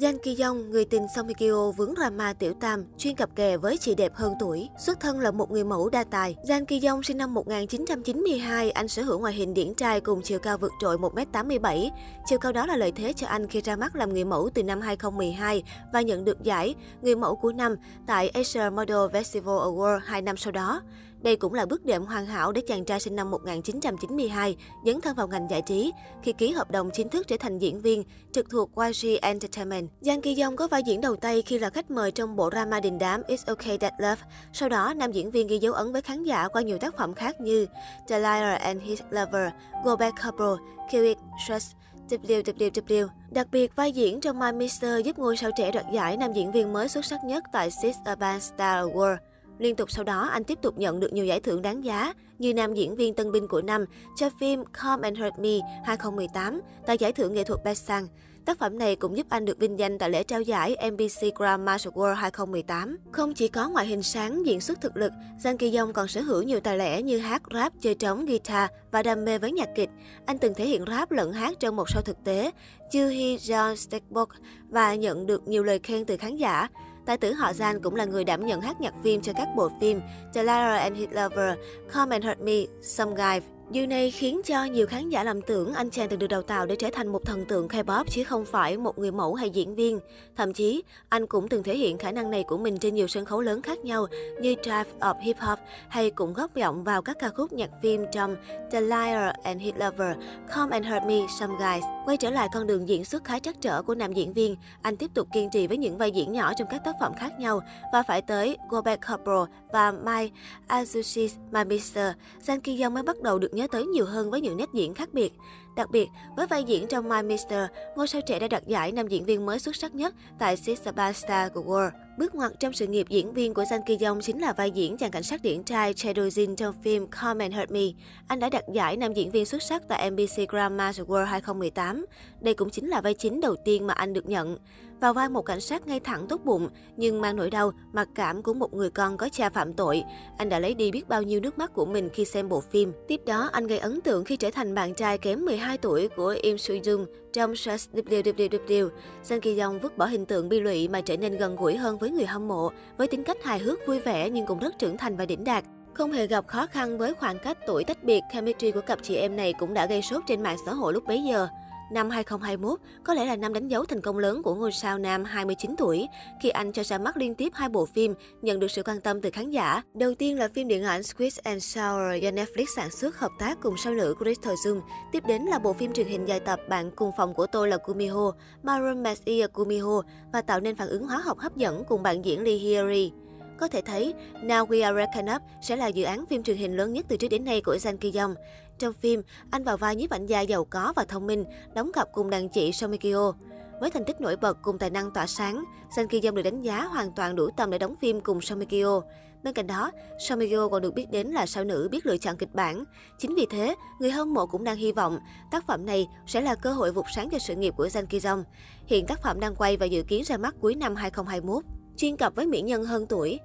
Jang Ki Yong, người tình Song Hye Kyo vướng drama tiểu tam, chuyên cặp kè với chị đẹp hơn tuổi. Xuất thân là một người mẫu đa tài. Jang Ki Yong sinh năm 1992, anh sở hữu ngoại hình điển trai cùng chiều cao vượt trội 1m87. Chiều cao đó là lợi thế cho anh khi ra mắt làm người mẫu từ năm 2012 và nhận được giải người mẫu của năm tại Asia Model Festival Award 2 năm sau đó. Đây cũng là bước đệm hoàn hảo để chàng trai sinh năm 1992 dấn thân vào ngành giải trí khi ký hợp đồng chính thức trở thành diễn viên trực thuộc YG Entertainment. Jang Ki Yong có vai diễn đầu tay khi là khách mời trong bộ drama đình đám It's Okay That Love. Sau đó, nam diễn viên ghi dấu ấn với khán giả qua nhiều tác phẩm khác như The Liar and His Lover, Go Back Couple, Kill It, Trust, WWW. Đặc biệt, vai diễn trong My Mister giúp ngôi sao trẻ đoạt giải nam diễn viên mới xuất sắc nhất tại Six Urban Star Award. Liên tục sau đó, anh tiếp tục nhận được nhiều giải thưởng đáng giá như nam diễn viên tân binh của năm cho phim Come and Hurt Me 2018 tại giải thưởng nghệ thuật Busan. Tác phẩm này cũng giúp anh được vinh danh tại lễ trao giải MBC Grand Award 2018. Không chỉ có ngoại hình sáng, diễn xuất thực lực, Jang Ki Yong còn sở hữu nhiều tài lẻ như hát, rap, chơi trống, guitar và đam mê với nhạc kịch. Anh từng thể hiện rap lẫn hát trong một show thực tế, Chư Hee John Steakbook và nhận được nhiều lời khen từ khán giả. Tài tử họ Gian cũng là người đảm nhận hát nhạc phim cho các bộ phim The Liar and His Lover, Come and Hurt Me, Some Guy, Điều này khiến cho nhiều khán giả lầm tưởng anh chàng từng được đào tạo để trở thành một thần tượng K-pop chứ không phải một người mẫu hay diễn viên. Thậm chí, anh cũng từng thể hiện khả năng này của mình trên nhiều sân khấu lớn khác nhau như Drive of Hip Hop hay cũng góp giọng vào các ca khúc nhạc phim trong The Liar and His Lover, Come and Hurt Me, Some Guys. Quay trở lại con đường diễn xuất khá trắc trở của nam diễn viên, anh tiếp tục kiên trì với những vai diễn nhỏ trong các tác phẩm khác nhau và phải tới Go Back Couple và My Azushis My Mister, Jang Ki Young mới bắt đầu được nhớ tới nhiều hơn với những nét diễn khác biệt. Đặc biệt, với vai diễn trong My Mister, ngôi sao trẻ đã đoạt giải nam diễn viên mới xuất sắc nhất tại Sisaba Star của World. Bước ngoặt trong sự nghiệp diễn viên của Sang Ki Yong chính là vai diễn chàng cảnh sát điển trai Chae Do Jin trong phim Come and Hurt Me. Anh đã đoạt giải nam diễn viên xuất sắc tại MBC Drama World 2018. Đây cũng chính là vai chính đầu tiên mà anh được nhận. Vào vai một cảnh sát ngay thẳng tốt bụng, nhưng mang nỗi đau, mặc cảm của một người con có cha phạm tội. Anh đã lấy đi biết bao nhiêu nước mắt của mình khi xem bộ phim. Tiếp đó, anh gây ấn tượng khi trở thành bạn trai kém 12 tuổi của Im Soo Jung trong Just WWW. Sang Ki Yong vứt bỏ hình tượng bi lụy mà trở nên gần gũi hơn với người hâm mộ, với tính cách hài hước vui vẻ nhưng cũng rất trưởng thành và đỉnh đạt. Không hề gặp khó khăn với khoảng cách tuổi tách biệt, chemistry của cặp chị em này cũng đã gây sốt trên mạng xã hội lúc bấy giờ. Năm 2021 có lẽ là năm đánh dấu thành công lớn của ngôi sao nam 29 tuổi khi anh cho ra mắt liên tiếp hai bộ phim nhận được sự quan tâm từ khán giả. Đầu tiên là phim điện ảnh Squid and Sour do Netflix sản xuất hợp tác cùng sao nữ Crystal Zoom. Tiếp đến là bộ phim truyền hình dài tập Bạn cùng phòng của tôi là Kumiho, My Roommate is Kumiho và tạo nên phản ứng hóa học hấp dẫn cùng bạn diễn Lee Hyori. Có thể thấy, Now We Are Reckoned Up sẽ là dự án phim truyền hình lớn nhất từ trước đến nay của Jang Ki Yong. Trong phim, anh vào vai nhiếp ảnh gia giàu có và thông minh, đóng cặp cùng đàn chị Somikyo. Với thành tích nổi bật cùng tài năng tỏa sáng, Jang Ki Yong được đánh giá hoàn toàn đủ tầm để đóng phim cùng Somikyo. Bên cạnh đó, Somikyo còn được biết đến là sao nữ biết lựa chọn kịch bản. Chính vì thế, người hâm mộ cũng đang hy vọng tác phẩm này sẽ là cơ hội vụt sáng cho sự nghiệp của Jang Ki Yong. Hiện tác phẩm đang quay và dự kiến ra mắt cuối năm 2021. Chuyên cặp với mỹ nhân hơn tuổi,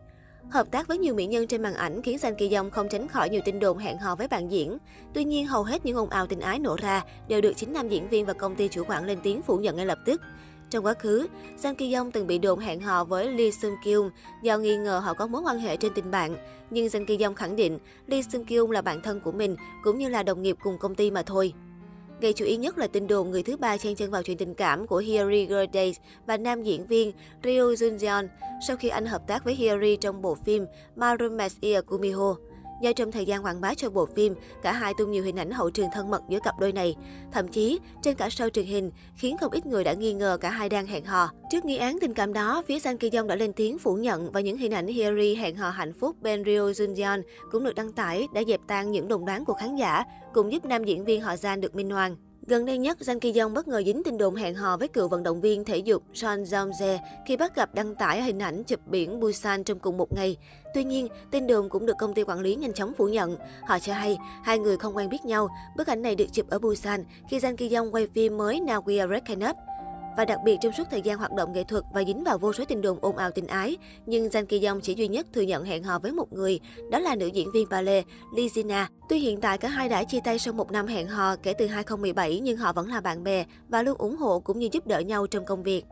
Hợp tác với nhiều mỹ nhân trên màn ảnh khiến Sang Ki Yong không tránh khỏi nhiều tin đồn hẹn hò với bạn diễn. Tuy nhiên, hầu hết những ồn ào tình ái nổ ra đều được chính nam diễn viên và công ty chủ quản lên tiếng phủ nhận ngay lập tức. Trong quá khứ, Sang Ki Yong từng bị đồn hẹn hò với Lee Sung Kyung do nghi ngờ họ có mối quan hệ trên tình bạn. Nhưng Sang Ki Yong khẳng định Lee Sung Kyung là bạn thân của mình cũng như là đồng nghiệp cùng công ty mà thôi. Gây chú ý nhất là tin đồn người thứ ba chen chân vào chuyện tình cảm của Hyori Girl Days và nam diễn viên Ryu Jun Jeon sau khi anh hợp tác với Hyori trong bộ phim My Roommate is Kumiho. Do trong thời gian quảng bá cho bộ phim, cả hai tung nhiều hình ảnh hậu trường thân mật giữa cặp đôi này. Thậm chí, trên cả show truyền hình, khiến không ít người đã nghi ngờ cả hai đang hẹn hò. Trước nghi án tình cảm đó, phía Jang Ki Yong đã lên tiếng phủ nhận và những hình ảnh Hyeri hẹn hò hạnh phúc bên Ryo Jun cũng được đăng tải đã dẹp tan những đồn đoán của khán giả, cùng giúp nam diễn viên họ Jan được minh oan. Gần đây nhất, Jang Ki Yong bất ngờ dính tin đồn hẹn hò với cựu vận động viên thể dục Son Jong Jae khi bắt gặp đăng tải hình ảnh chụp biển Busan trong cùng một ngày. Tuy nhiên, tin đồn cũng được công ty quản lý nhanh chóng phủ nhận. Họ cho hay hai người không quen biết nhau. Bức ảnh này được chụp ở Busan khi Jang Ki Yong quay phim mới Now We Are Breaking Up. Và đặc biệt trong suốt thời gian hoạt động nghệ thuật và dính vào vô số tin đồn ồn ào tình ái, nhưng Jang Ki Yong chỉ duy nhất thừa nhận hẹn hò với một người, đó là nữ diễn viên ballet Lee Jina. Tuy hiện tại cả hai đã chia tay sau một năm hẹn hò kể từ 2017 nhưng họ vẫn là bạn bè và luôn ủng hộ cũng như giúp đỡ nhau trong công việc.